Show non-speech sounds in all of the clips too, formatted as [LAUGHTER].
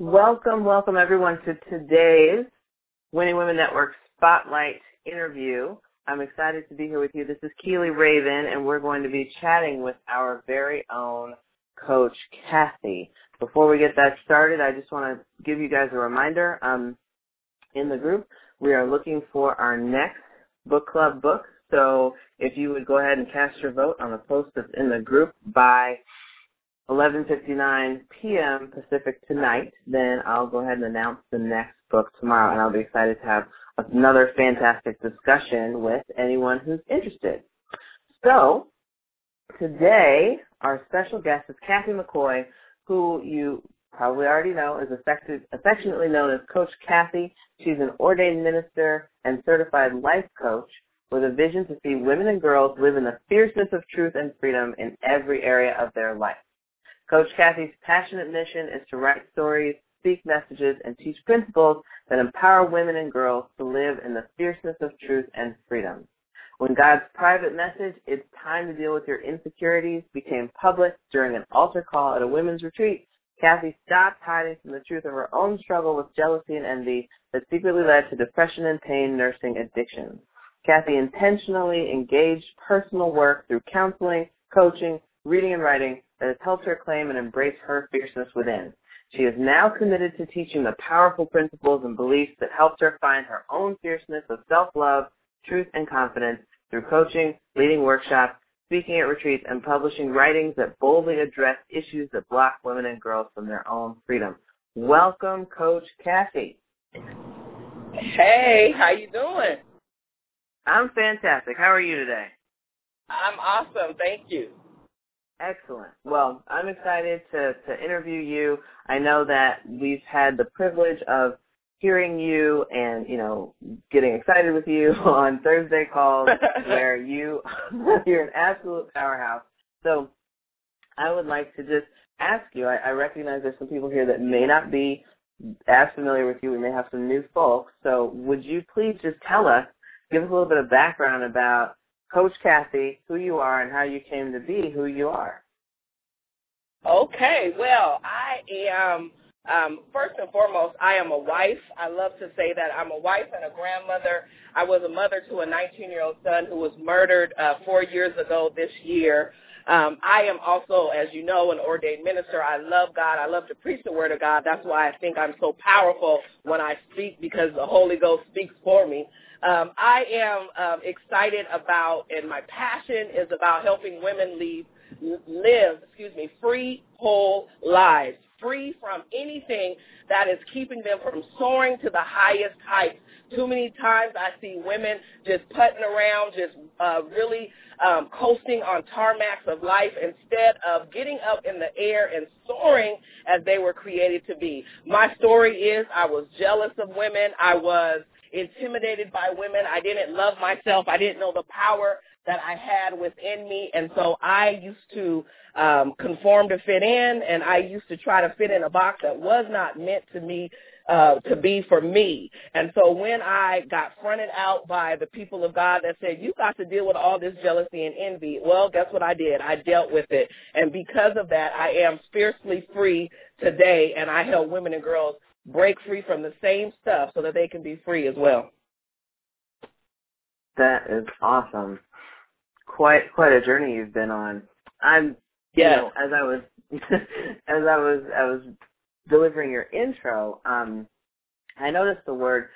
Welcome, welcome everyone to today's Winning Women Network Spotlight interview. I'm excited to be here with you. This is Keely Raven, and we're going to be chatting with our very own coach, Kathy. Before we get that started, I just want to give you guys a reminder. Um, in the group, we are looking for our next book club book. So if you would go ahead and cast your vote on the post that's in the group by 11:59 p.m. Pacific tonight, then I'll go ahead and announce the next book tomorrow, and I'll be excited to have another fantastic discussion with anyone who's interested. So today, our special guest is Kathy McCoy, who you probably already know is affectionately known as Coach Kathy. She's an ordained minister and certified life coach with a vision to see women and girls live in the fierceness of truth and freedom in every area of their life. Coach Kathy's passionate mission is to write stories, speak messages, and teach principles that empower women and girls to live in the fierceness of truth and freedom. When God's private message, it's time to deal with your insecurities, became public during an altar call at a women's retreat, Kathy stopped hiding from the truth of her own struggle with jealousy and envy that secretly led to depression and pain nursing addiction. Kathy intentionally engaged personal work through counseling, coaching, reading and writing that has helped her claim and embrace her fierceness within. She is now committed to teaching the powerful principles and beliefs that helped her find her own fierceness of self-love, truth, and confidence through coaching, leading workshops, speaking at retreats, and publishing writings that boldly address issues that block women and girls from their own freedom. Welcome, Coach Kathy. Hey, how you doing? I'm fantastic. How are you today? I'm awesome. Thank you. Excellent. Well, I'm excited to, to interview you. I know that we've had the privilege of hearing you and, you know, getting excited with you [LAUGHS] on Thursday calls [LAUGHS] where you, [LAUGHS] you're an absolute powerhouse. So I would like to just ask you, I, I recognize there's some people here that may not be as familiar with you. We may have some new folks. So would you please just tell us, give us a little bit of background about Coach Kathy, who you are, and how you came to be who you are. Okay, well, I am, um, first and foremost, I am a wife. I love to say that I'm a wife and a grandmother. I was a mother to a 19-year-old son who was murdered uh, four years ago this year. Um, I am also, as you know, an ordained minister. I love God. I love to preach the word of God. That's why I think I'm so powerful when I speak because the Holy Ghost speaks for me. Um, I am um, excited about, and my passion is about helping women leave, live, excuse me, free, whole lives, free from anything that is keeping them from soaring to the highest heights. Too many times I see women just putting around, just uh, really um, coasting on tarmacs of life instead of getting up in the air and soaring as they were created to be. My story is I was jealous of women. I was intimidated by women. I didn't love myself. I didn't know the power that I had within me. And so I used to um, conform to fit in, and I used to try to fit in a box that was not meant to me uh, to be for me. And so when I got fronted out by the people of God that said, you got to deal with all this jealousy and envy, well, guess what I did? I dealt with it. And because of that, I am fiercely free today, and I help women and girls break free from the same stuff so that they can be free as well. That is awesome. Quite quite a journey you've been on. I'm yes. you know, as I was [LAUGHS] as I was I was delivering your intro, um, I noticed the word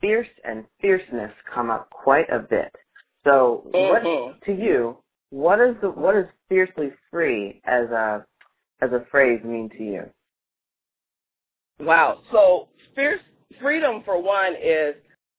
fierce and fierceness come up quite a bit. So mm-hmm. what to you, what is the what does fiercely free as a as a phrase mean to you? Wow. So fierce freedom for one is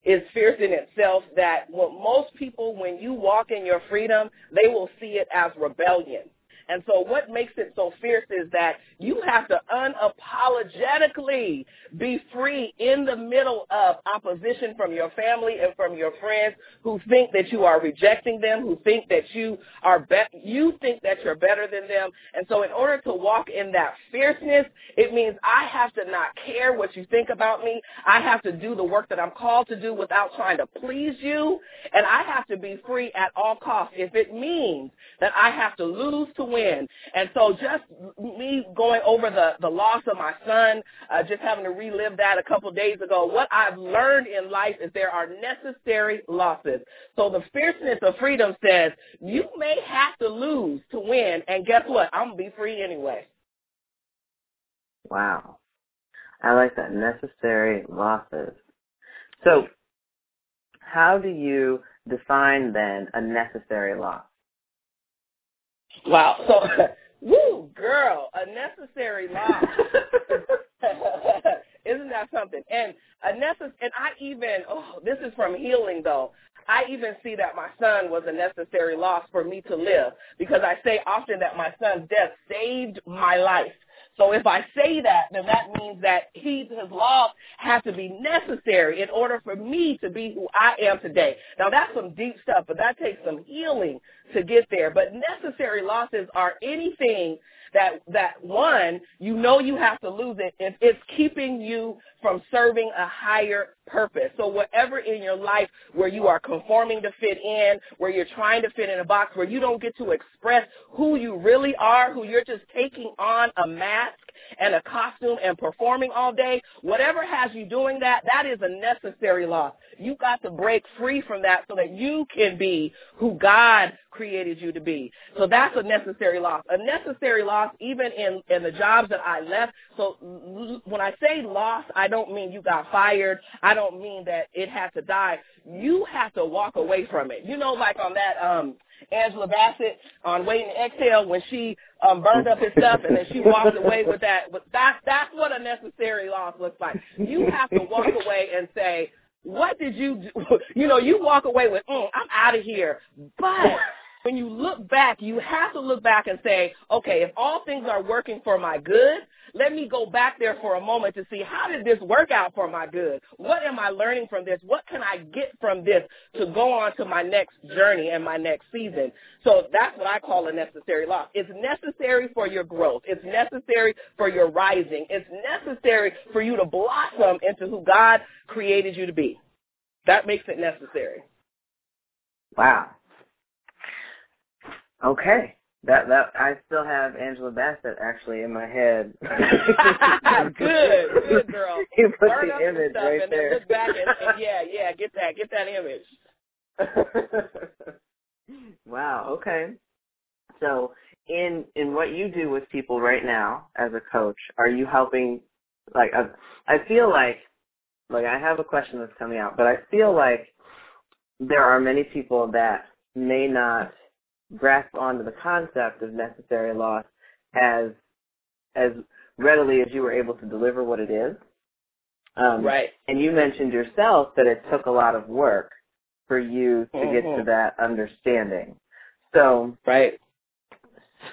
is fierce in itself that what most people when you walk in your freedom, they will see it as rebellion. And so what makes it so fierce is that you have to unapologetically be free in the middle of opposition from your family and from your friends who think that you are rejecting them, who think that you are be- you think that you're better than them. And so in order to walk in that fierceness, it means I have to not care what you think about me. I have to do the work that I'm called to do without trying to please you. And I have to be free at all costs. If it means that I have to lose to win, And so just me going over the, the loss of my son, uh, just having to relive that a couple days ago, what I've learned in life is there are necessary losses. So the fierceness of freedom says you may have to lose to win. And guess what? I'm going to be free anyway. Wow. I like that. Necessary losses. So how do you define then a necessary loss? Wow. So, [LAUGHS] woo, girl, a necessary loss. [LAUGHS] Isn't that something? And a necess- and I even, oh, this is from healing though. I even see that my son was a necessary loss for me to live because I say often that my son's death saved my life. So if I say that, then that means that he, his loss has to be necessary in order for me to be who I am today. Now that's some deep stuff, but that takes some healing to get there. But necessary losses are anything that that one, you know you have to lose it if it's keeping you from serving a higher purpose. So whatever in your life where you are conforming to fit in, where you're trying to fit in a box, where you don't get to express who you really are, who you're just taking on a mask and a costume and performing all day, whatever has you doing that, that is a necessary loss. You got to break free from that so that you can be who God created you to be. So that's a necessary loss. A necessary loss even in, in the jobs that I left. So when I say loss, I don't mean you got fired. I don't mean that it had to die. You have to walk away from it. You know, like on that, um, Angela Bassett on Waiting to Exhale when she um, burned up his stuff and then she [LAUGHS] walked away with that. But that, that's what a necessary loss looks like. You have to walk away and say, what did you do? [LAUGHS] You know, you walk away with, mm, I'm out of here. But when you look back, you have to look back and say, okay, if all things are working for my good, let me go back there for a moment to see how did this work out for my good? What am I learning from this? What can I get from this to go on to my next journey and my next season? So that's what I call a necessary loss. It's necessary for your growth. It's necessary for your rising. It's necessary for you to blossom into who God created you to be. That makes it necessary. Wow. Okay. That that I still have Angela Bassett actually in my head. [LAUGHS] [LAUGHS] good, good girl. [LAUGHS] You put Burn the up image stuff right and there. then look back and, and yeah, yeah, get that, get that image. wow. Okay. So in in what you do with people right now as a coach, are you helping? Like I, I feel like like I have a question that's coming out, but I feel like there are many people that may not grasp onto the concept of necessary loss as as readily as you were able to deliver what it is. Um, right. And you mentioned yourself that it took a lot of work for you to mm-hmm. get to Mhm. that understanding. So Right.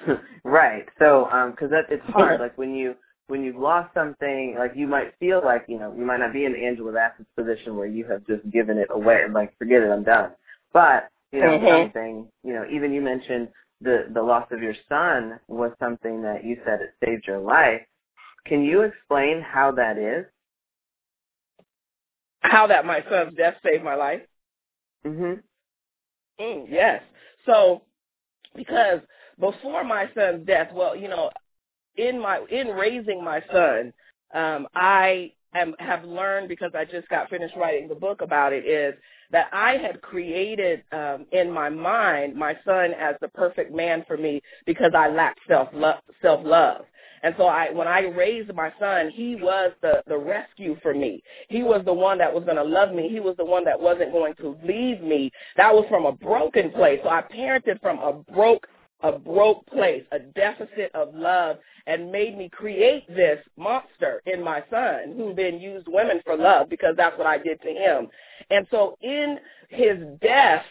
[LAUGHS] right. So um 'cause that it's hard. [LAUGHS] like when you when you've lost something, like you might feel like you know you might not be in Angela Bassett's position where you have just given it away and like forget it, I'm done. But you know Mhm. something. You know even you mentioned the the loss of your son was something that you said it saved your life. Can you explain how that is? How that my son's death saved my life. Mhm. Mm, yes. So because before my son's death, well, you know, in my in raising my son, um, I am have learned because I just got finished writing the book about it is that I had created um, in my mind my son as the perfect man for me because I lacked self love self love. And so I, when I raised my son, he was the, the rescue for me. He was the one that was going to love me. He was the one that wasn't going to leave me. That was from a broken place. So I parented from a broke, a broke place, a deficit of love, and made me create this monster in my son who then used women for love because that's what I did to him. And so in his death,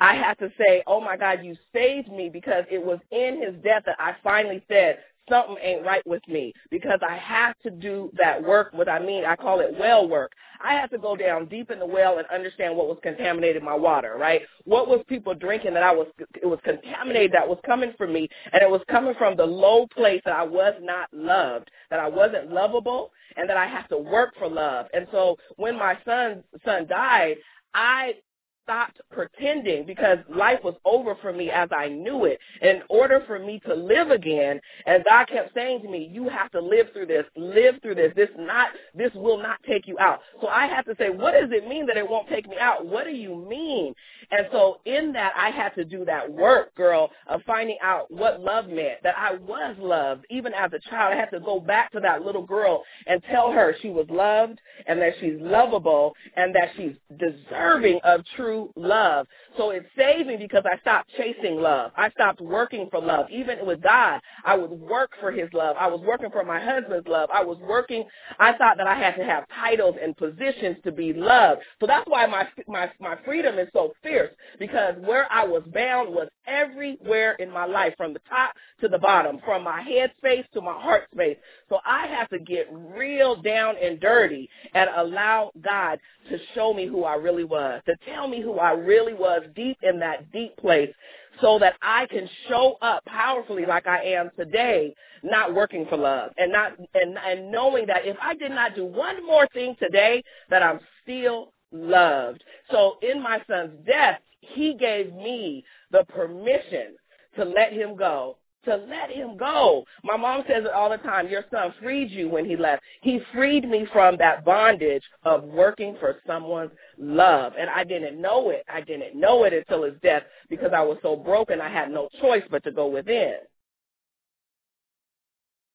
I had to say, oh my God, you saved me because it was in his death that I finally said, something ain't right with me because I have to do that work. What I mean, I call it well work. I have to go down deep in the well and understand what was contaminating my water, right? What was people drinking that I was, it was contaminated that was coming from me and it was coming from the low place that I was not loved, that I wasn't lovable and that I have to work for love. And so when my son, son died, I stopped pretending because life was over for me as I knew it. In order for me to live again, and God kept saying to me, you have to live through this, live through this. This not, this will not take you out. So I had to say, what does it mean that it won't take me out? What do you mean? And so in that, I had to do that work, girl, of finding out what love meant, that I was loved. Even as a child, I had to go back to that little girl and tell her she was loved and that she's lovable and that she's deserving of true love. So it saved me because I stopped chasing love. I stopped working for love. Even with God, I would work for his love. I was working for my husband's love. I was working. I thought that I had to have titles and positions to be loved. So that's why my, my, my freedom is so fierce because where I was bound was everywhere in my life from the top to the bottom, from my head space to my heart space. So I have to get real down and dirty and allow God to show me who I really was, to tell me who I really was deep in that deep place so that I can show up powerfully like I am today, not working for love and not and and knowing that if I did not do one more thing today that I'm still loved. So in my son's death, he gave me the permission to let him go to let him go. My mom says it all the time. Your son freed you when he left. He freed me from that bondage of working for someone's love. And I didn't know it. I didn't know it until his death because I was so broken I had no choice but to go within.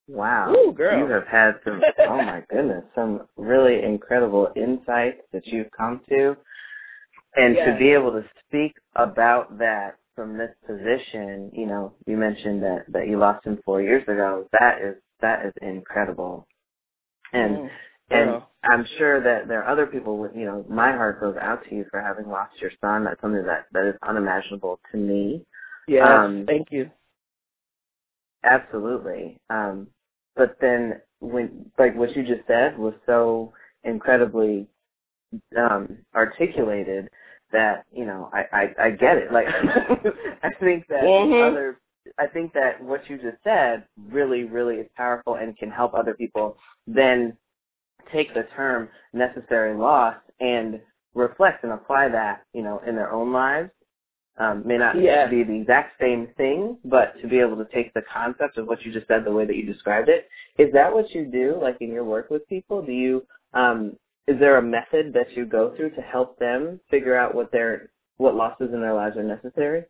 Wow. Ooh, girl. You have had some, oh my goodness, some really incredible insights that you've come to. And Yes. to be able to speak about that from this position, you know, you mentioned that, that you lost him four years ago. That is, that is incredible. And, Mm, and girl. I'm sure that there are other people with, you know, my heart goes out to you for having lost your son. That's something that, that is unimaginable to me. Yes. um, Thank you. Absolutely. Um, but then when, like what you just said was so incredibly um, articulated that, you know, I, I, I get it. Like, [LAUGHS] I think that Mhm. other, I think that what you just said really, really is powerful and can help other people then take the term necessary loss and reflect and apply that, you know, in their own lives um, may not Yes. be the exact same thing, but to be able to take the concept of what you just said, the way that you described it, is that what you do, like in your work with people? Do you, um, is there a method that you go through to help them figure out what their, what losses in their lives are necessary?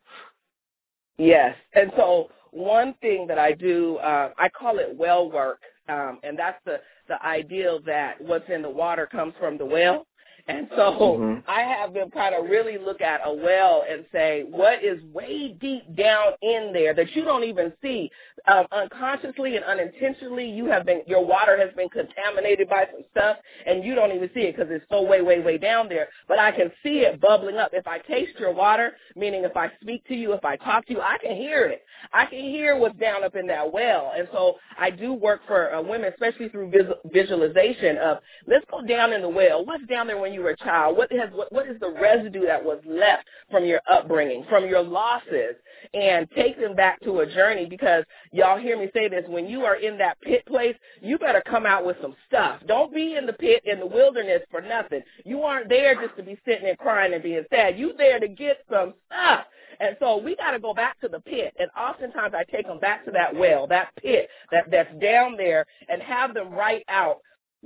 Yes. And so one thing that I do, uh, I call it well work. Um, and that's the, the ideal that what's in the water comes from the well. And so Mhm. I have them kind of really look at a well and say, what is way deep down in there that you don't even see? Um, unconsciously and unintentionally, you have been, your water has been contaminated by some stuff and you don't even see it because it's so way, way, way down there. But I can see it bubbling up. If I taste your water, meaning if I speak to you, if I talk to you, I can hear it. I can hear what's down up in that well. And so I do work for uh, women, especially through vis- visualization of let's go down in the well. What's down there when you were a child? What has what, what is the residue that was left from your upbringing, from your losses, and take them back to a journey because y'all hear me say this when you are in that pit place, you better come out with some stuff. Don't be in the pit in the wilderness for nothing. You aren't there just to be sitting and crying and being sad. You there to get some stuff. And so we got to go back to the pit. And oftentimes I take them back to that well, that pit that, that's down there and have them write out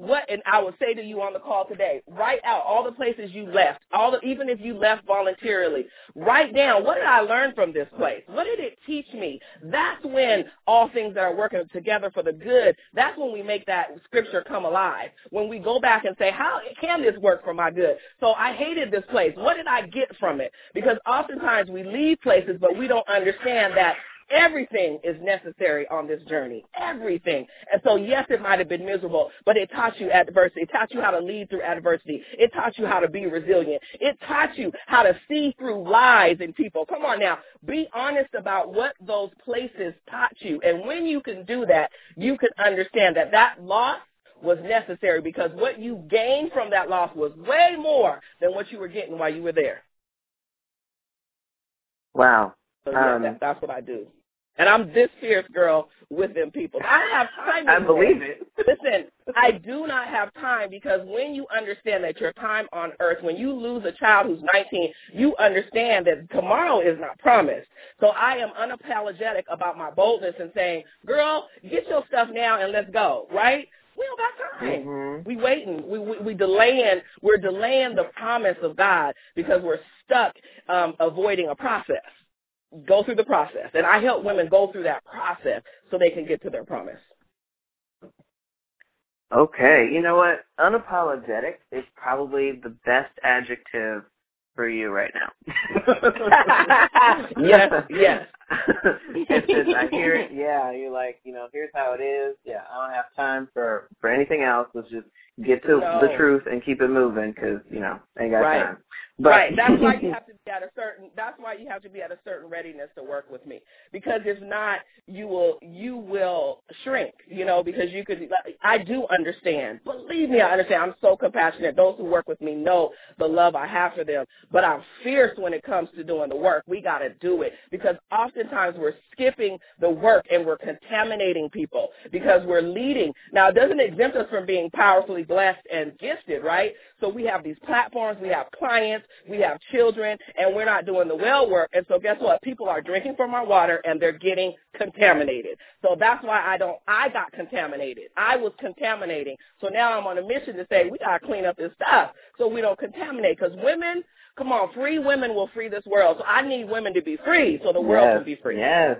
what, and I would say to you on the call today, write out all the places you left, all the, even if you left voluntarily, write down what did I learn from this place? What did it teach me? That's when all things that are working together for the good, that's when we make that scripture come alive. When we go back and say, how can this work for my good? So I hated this place. What did I get from it? Because oftentimes we leave places, but we don't understand that Everything is necessary on this journey. Everything. And so, yes, it might have been miserable, but it taught you adversity. It taught you how to lead through adversity. It taught you how to be resilient. It taught you how to see through lies in people. Come on now. Be honest about what those places taught you. And when you can do that, you can understand that that loss was necessary because what you gained from that loss was way more than what you were getting while you were there. Wow. So yeah, Um, that, that's what I do. And I'm this fierce girl with them people. I have time. I believe it. Listen, I do not have time because when you understand that your time on earth, when you lose a child who's 19, you understand that tomorrow is not promised. So I am unapologetic about my boldness and saying, girl, get your stuff now and let's go, right? We don't got time. Mm-hmm. We waiting. We, we we delaying. We're delaying the promise of God because we're stuck um, avoiding a process. Go through the process, and I help women go through that process so they can get to their promise. Okay, you know what? Unapologetic is probably the best adjective for you right now. [LAUGHS] yes, yes. [LAUGHS] it's just, I hear it. Yeah, you're like, you know, here's how it is. Yeah, I don't have time for for anything else. Let's just get to no. the truth and keep it moving because you know ain't got right. time. But, right. That's why you [LAUGHS] have to be at a certain. That's why you have to be at a certain readiness to work with me. Because if not, you will you will shrink. You know, because you could. I do understand. Believe me, I understand. I'm so compassionate. Those who work with me know the love I have for them. But I'm fierce when it comes to doing the work. We got to do it because oftentimes we're skipping the work and we're contaminating people because we're leading. Now, it doesn't exempt us from being powerfully blessed and gifted, right? So we have these platforms, we have clients, we have children, and we're not doing the well work. And so guess what? People are drinking from our water and they're getting contaminated. So that's why I don't, I got contaminated. I was contaminating. So now I'm on a mission to say we got to clean up this stuff so we don't contaminate because women, come on, free women will free this world. So I need women to be free so the world yes, can be free. Yes.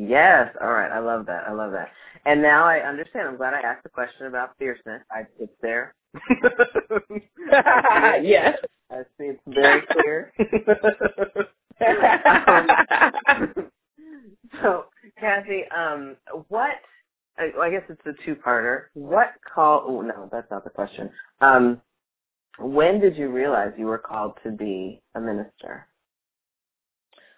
Yes. All right. I love that. I love that. And now I understand. I'm glad I asked the question about fierceness. I, it's there. [LAUGHS] [LAUGHS] yes. I see it's very clear. [LAUGHS] so, Kathy, um, what? I, I guess it's a two-parter. What call? Oh no, that's not the question. Um, when did you realize you were called to be a minister?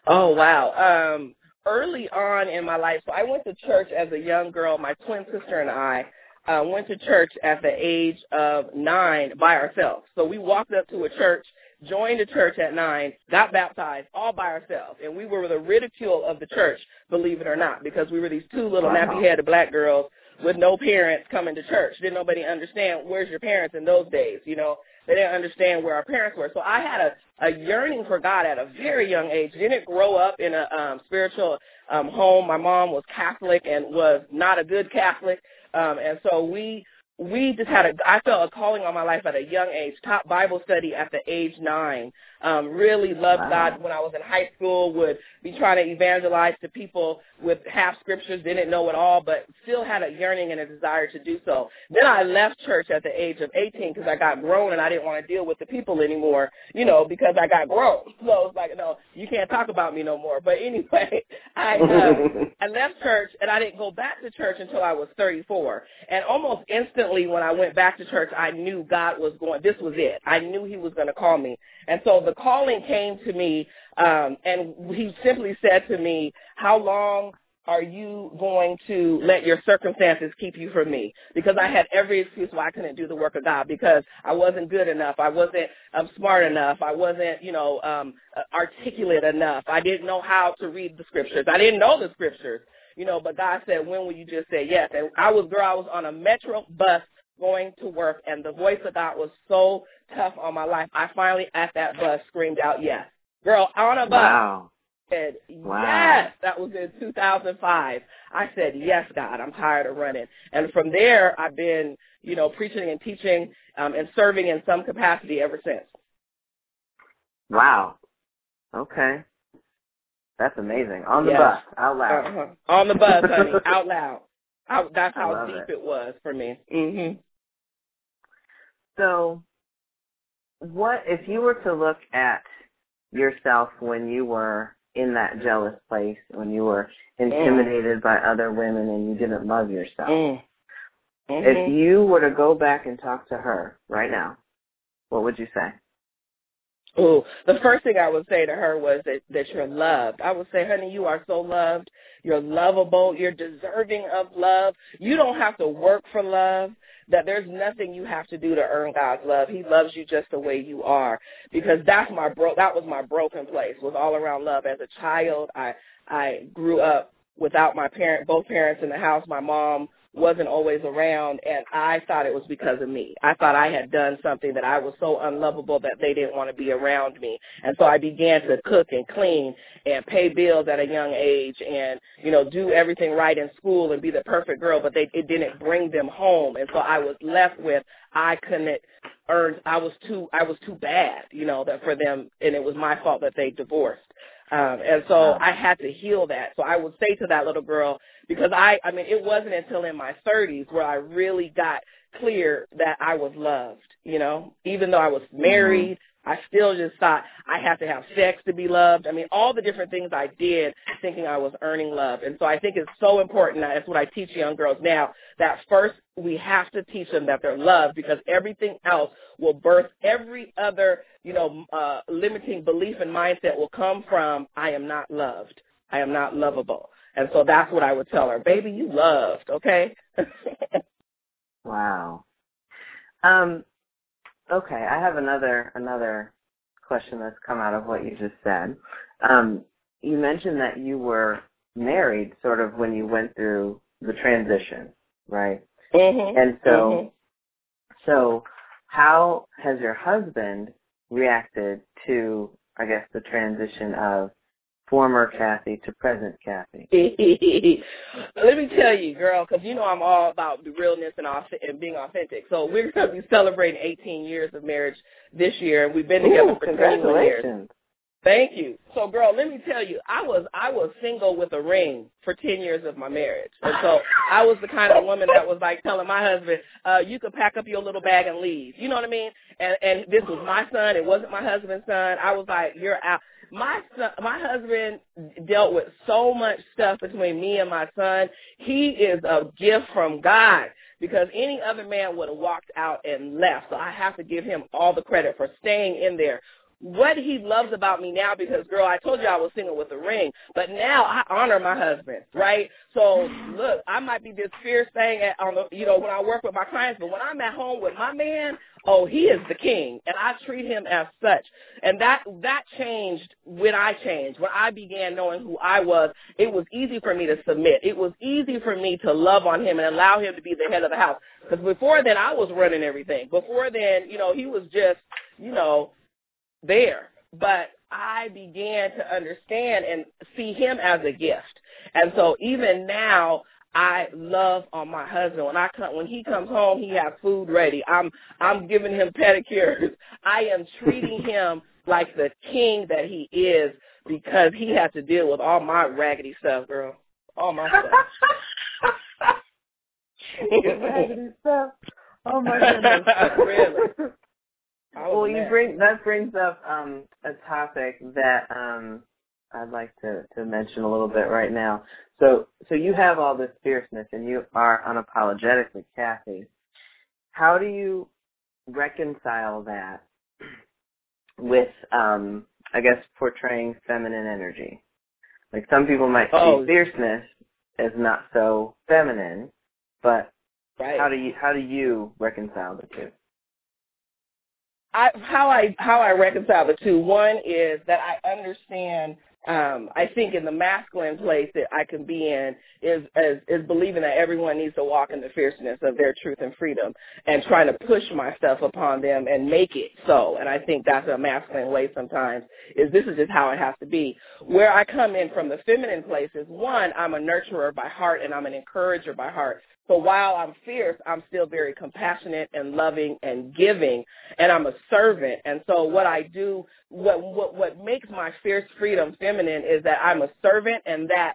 Oh wow. Um, early on in my life, so I went to church as a young girl. My twin sister and I uh, went to church at the age of nine by ourselves. So we walked up to a church, joined a church at nine, got baptized all by ourselves, and we were the ridicule of the church, believe it or not, because we were these two little nappy-headed black girls with no parents coming to church. Didn't nobody understand where's your parents in those days, you know? They didn't understand where our parents were. So I had a, a yearning for God at a very young age. Didn't grow up in a um, spiritual um, home. My mom was Catholic and was not a good Catholic. Um, and so we we just had a I felt a calling on my life at a young age. Top Bible study at the age nine. Um, really loved wow. God when I was in high school. Would be trying to evangelize to people with half scriptures, didn't know it all, but still had a yearning and a desire to do so. Then I left church at the age of 18 because I got grown and I didn't want to deal with the people anymore, you know, because I got grown. [LAUGHS] So it's like, no, you can't talk about me no more. But anyway, [LAUGHS] I uh, I [LAUGHS] left church and I didn't go back to church until I was 34. And almost instantly when I went back to church, I knew God was going. This was it. I knew He was going to call me. And so the calling came to me, um, and He simply said to me, "How long are you going to let your circumstances keep you from me? Because I had every excuse why I couldn't do the work of God because I wasn't good enough. I wasn't um, smart enough. I wasn't, you know, um, articulate enough. I didn't know how to read the scriptures. I didn't know the scriptures, you know, but God said, when will you just say yes? And I was, girl, I was on a metro bus going to work and the voice of God was so tough on my life. I finally at that bus screamed out yes. Girl, on a bus. Wow said, wow. yes, that was in 2005. I said, yes, God, I'm tired of running. And from there, I've been, you know, preaching and teaching um, and serving in some capacity ever since. Wow. Okay. That's amazing. On the yes. bus, out loud. Uh-huh. On the bus, honey, [LAUGHS] out loud. I, that's how deep it. it. was for me. hmm So, what if you were to look at yourself when you were in that jealous place when you were intimidated mm. by other women and you didn't love yourself. Mm. Mm-hmm. If you were to go back and talk to her right now, what would you say? Oh, the first thing I would say to her was that, that you're loved. I would say, honey, you are so loved. You're lovable. You're deserving of love. You don't have to work for love that there's nothing you have to do to earn God's love. He loves you just the way you are because that's my bro that was my broken place was all around love. As a child, I I grew up without my parent both parents in the house. My mom wasn't always around and I thought it was because of me. I thought I had done something that I was so unlovable that they didn't want to be around me. And so I began to cook and clean and pay bills at a young age and, you know, do everything right in school and be the perfect girl, but they it didn't bring them home. And so I was left with I couldn't earn I was too I was too bad, you know, that for them and it was my fault that they divorced. Um, and so I had to heal that. So I would say to that little girl, because I, I mean, it wasn't until in my 30s where I really got clear that I was loved, you know, even though I was married, I still just thought I have to have sex to be loved. I mean, all the different things I did thinking I was earning love. And so I think it's so important. That's what I teach young girls now, that first we have to teach them that they're loved because everything else will birth every other, you know, uh, limiting belief and mindset will come from, I am not loved. I am not lovable. And so that's what I would tell her, baby, you loved, okay? [LAUGHS] wow. Um, Okay, I have another another question that's come out of what you just said. Um, you mentioned that you were married sort of when you went through the transition, right? Mm-hmm. And so, mm-hmm. so how has your husband reacted to, I guess, the transition of former Kathy to present Kathy? [LAUGHS] Let me tell you, girl, because you know I'm all about the realness and, and being authentic. So we're going to be celebrating 18 years of marriage this year, and we've been together Ooh, for 21 years. Thank you. So, girl, let me tell you, I was I was single with a ring for ten years of my marriage, and so I was the kind of woman that was like telling my husband, uh, "You could pack up your little bag and leave." You know what I mean? And and this was my son; it wasn't my husband's son. I was like, "You're out." My son, my husband dealt with so much stuff between me and my son. He is a gift from God because any other man would have walked out and left. So I have to give him all the credit for staying in there what he loves about me now because girl, I told you I was single with a ring, but now I honor my husband, right? So look, I might be this fierce thing at on the you know, when I work with my clients, but when I'm at home with my man, oh, he is the king and I treat him as such. And that that changed when I changed. When I began knowing who I was, it was easy for me to submit. It was easy for me to love on him and allow him to be the head of the house. Because before then I was running everything. Before then, you know, he was just, you know, there. But I began to understand and see him as a gift. And so even now, I love on my husband. When I come, when he comes home, he has food ready. I'm, I'm giving him [LAUGHS] pedicures. I am treating [LAUGHS] him like the king that he is because he has to deal with all my raggedy stuff, girl. All my stuff. [LAUGHS] raggedy stuff. Oh my goodness. really? Well, you bring that brings up um, a topic that um, I'd like to, to mention a little bit right now. So, so you have all this fierceness, and you are unapologetically Kathy. How do you reconcile that with, um, I guess, portraying feminine energy? Like some people might see oh. fierceness as not so feminine, but right. how do you how do you reconcile the two? I, how I how I reconcile the two. One is that I understand. Um, I think in the masculine place that I can be in is, is is believing that everyone needs to walk in the fierceness of their truth and freedom, and trying to push myself upon them and make it so. And I think that's a masculine way sometimes. Is this is just how it has to be. Where I come in from the feminine place is one, I'm a nurturer by heart and I'm an encourager by heart. So while I'm fierce, I'm still very compassionate and loving and giving, and I'm a servant. And so what I do, what what what makes my fierce freedom feminine is that I'm a servant, and that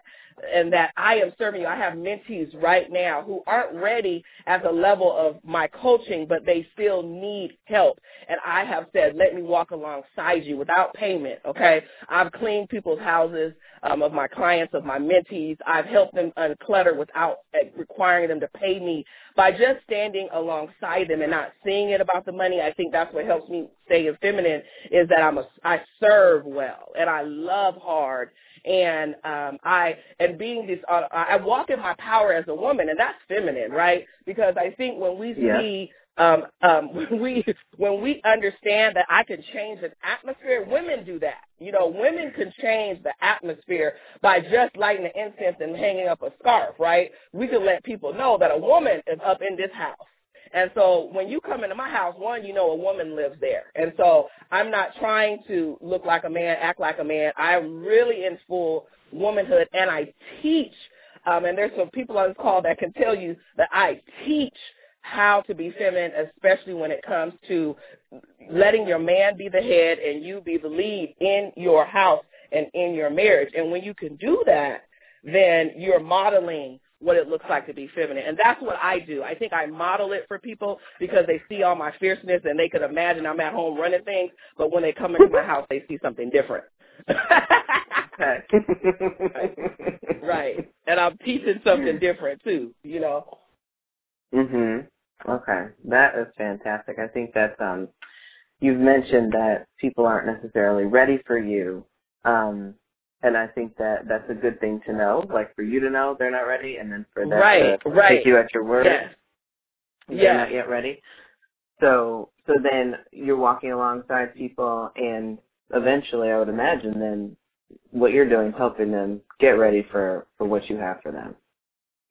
and that I am serving you. I have mentees right now who aren't ready at the level of my coaching, but they still need help. And I have said, let me walk alongside you without payment, okay? I've cleaned people's houses um, of my clients, of my mentees. I've helped them unclutter without requiring them to pay me by just standing alongside them and not seeing it about the money. I think that's what helps me stay feminine is that I'm a, I serve well and I love hard and um I and being this uh, I walk in my power as a woman and that's feminine, right? Because I think when we yeah. see um, um, [LAUGHS] when we when we understand that I can change an atmosphere, women do that. You know, women can change the atmosphere by just lighting the incense and hanging up a scarf, right? We can let people know that a woman is up in this house. And so when you come into my house, one, you know a woman lives there. And so I'm not trying to look like a man, act like a man. I'm really in full womanhood and I teach. Um, and there's some people on this call that can tell you that I teach how to be feminine, especially when it comes to letting your man be the head and you be the lead in your house and in your marriage. And when you can do that, then you're modeling what it looks like to be feminine. And that's what I do. I think I model it for people because they see all my fierceness and they could imagine I'm at home running things, but when they come into my house, they see something different. right. [LAUGHS] right. And I'm teaching something different too, you know. Mhm. Okay. That is fantastic. I think that's um you've mentioned that people aren't necessarily ready for you. Um and I think that that's a good thing to know, like for you to know they're not ready, and then for them right, to right. take you at your word. Yes. They're yes. not yet ready. So, so then you're walking alongside people, and eventually, I would imagine, then what you're doing is helping them get ready for for what you have for them.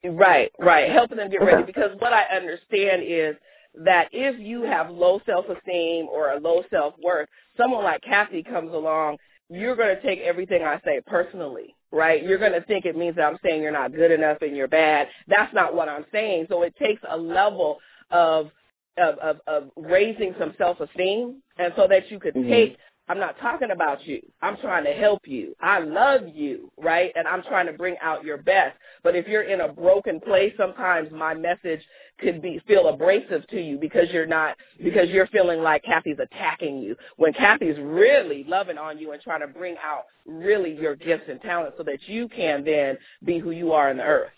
Right, right. Helping them get ready because what I understand is that if you have low self-esteem or a low self-worth, someone like Kathy comes along, you're going to take everything I say personally, right? You're going to think it means that I'm saying you're not good enough and you're bad. That's not what I'm saying. So it takes a level of of, of, of raising some self-esteem and so that you could Mhm. take I'm not talking about you. I'm trying to help you. I love you, right? And I'm trying to bring out your best. But if you're in a broken place, sometimes my message could be feel abrasive to you because you're not because you're feeling like Kathy's attacking you. When Kathy's really loving on you and trying to bring out really your gifts and talents so that you can then be who you are in the earth.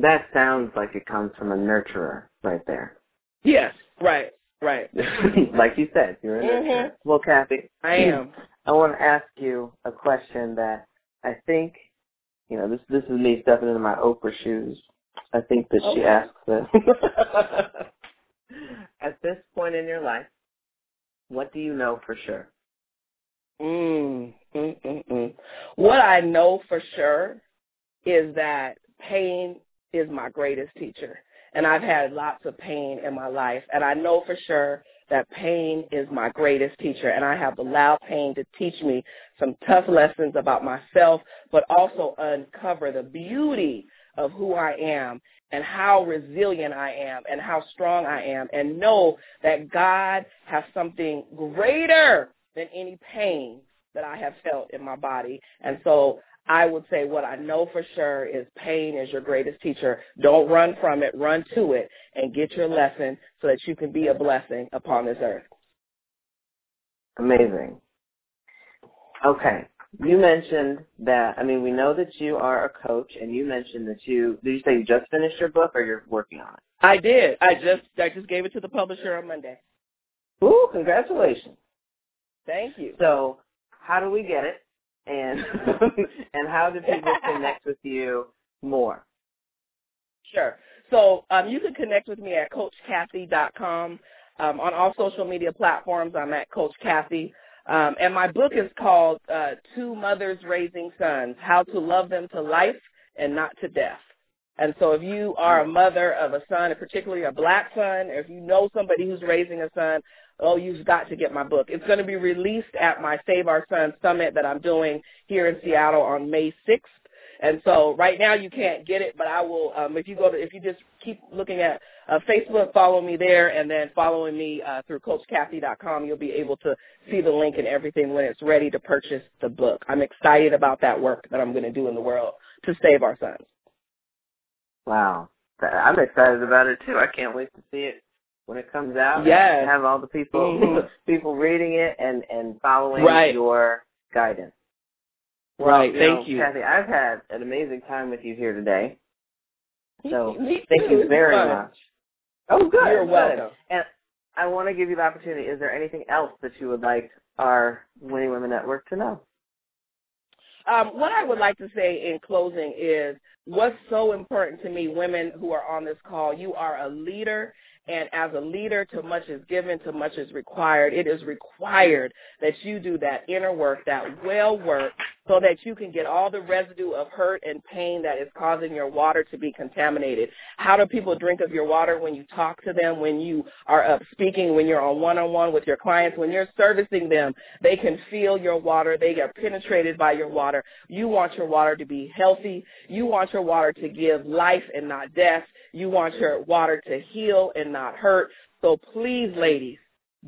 That sounds like it comes from a nurturer right there. Yes, right, right. [LAUGHS] like you said, you're a Mhm. nurturer. Well, Kathy, I am. I want to ask you a question that I think, you know, this this is me stepping into my Oprah shoes. I think that she asks this. [LAUGHS] At this point in your life, what do you know for sure? Mm, mm, mm, mm. What I know for sure is that pain is my greatest teacher. And I've had lots of pain in my life. And I know for sure that pain is my greatest teacher. And I have allowed pain to teach me some tough lessons about myself, but also uncover the beauty of who I am and how resilient I am and how strong I am and know that God has something greater than any pain that I have felt in my body. And so I would say what I know for sure is pain is your greatest teacher. Don't run from it, run to it and get your lesson so that you can be a blessing upon this earth. Amazing. Okay. You mentioned that, I mean, we know that you are a coach, and you mentioned that you, did you say you just finished your book or you're working on it? I did. I just I just gave it to the publisher on Monday. Ooh, congratulations. Thank you. So, how do we get it? And [LAUGHS] [LAUGHS] and how do people connect with you more? Sure. So um, you can connect with me at CoachKathy.com. Um, on all social media platforms, I'm at Coach Kathy. Um, and my book is called uh, Two Mothers Raising Sons, How to Love Them to Life and Not to Death. And so if you are a mother of a son, and particularly a black son, or if you know somebody who's raising a son, oh, you've got to get my book. It's going to be released at my Save Our Sons Summit that I'm doing here in Seattle on May 6th. And so right now you can't get it, but I will. Um, if you go to, if you just keep looking at uh, Facebook, follow me there, and then following me uh, through CoachKathy.com, you'll be able to see the link and everything when it's ready to purchase the book. I'm excited about that work that I'm going to do in the world to save our sons. Wow. I'm excited about it too. I can't wait to see it when it comes out. Yes. And have all the people Mhm. [LAUGHS] people reading it and and following Right. your guidance. Well, Right. you Thank know, you. Kathy. I've had an amazing time with you here today. So Me thank you very fun. much. Oh, good. You're good. welcome. And I want to give you the opportunity. Is there anything else that you would like our Winning Women Network to know? um, what I would like to say in closing is what's so important to me, women who are on this call, you are a leader and as a leader, too much is given, too much is required. It is required that you do that inner work, that well work, so that you can get all the residue of hurt and pain that is causing your water to be contaminated. How do people drink of your water when you talk to them, when you are up speaking, when you're on one-on-one with your clients, when you're servicing them? They can feel your water. They get penetrated by your water. You want your water to be healthy. You want your water to give life and not death. You want your water to heal and not hurt. So please, ladies,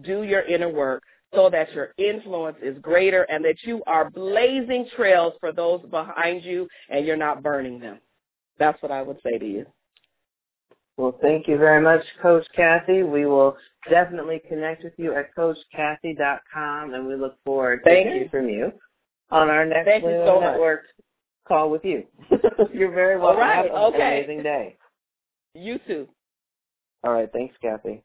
do your inner work so that your influence is greater and that you are blazing trails for those behind you and you're not burning them. That's what I would say to you. Well, thank you very much, Coach Kathy. We will definitely connect with you at CoachKathy.com, and we look forward to hearing from you on our next thank so Network call with you. [LAUGHS] You're very welcome. All right. Have okay. an amazing day. You too. All right. Thanks, Kathy.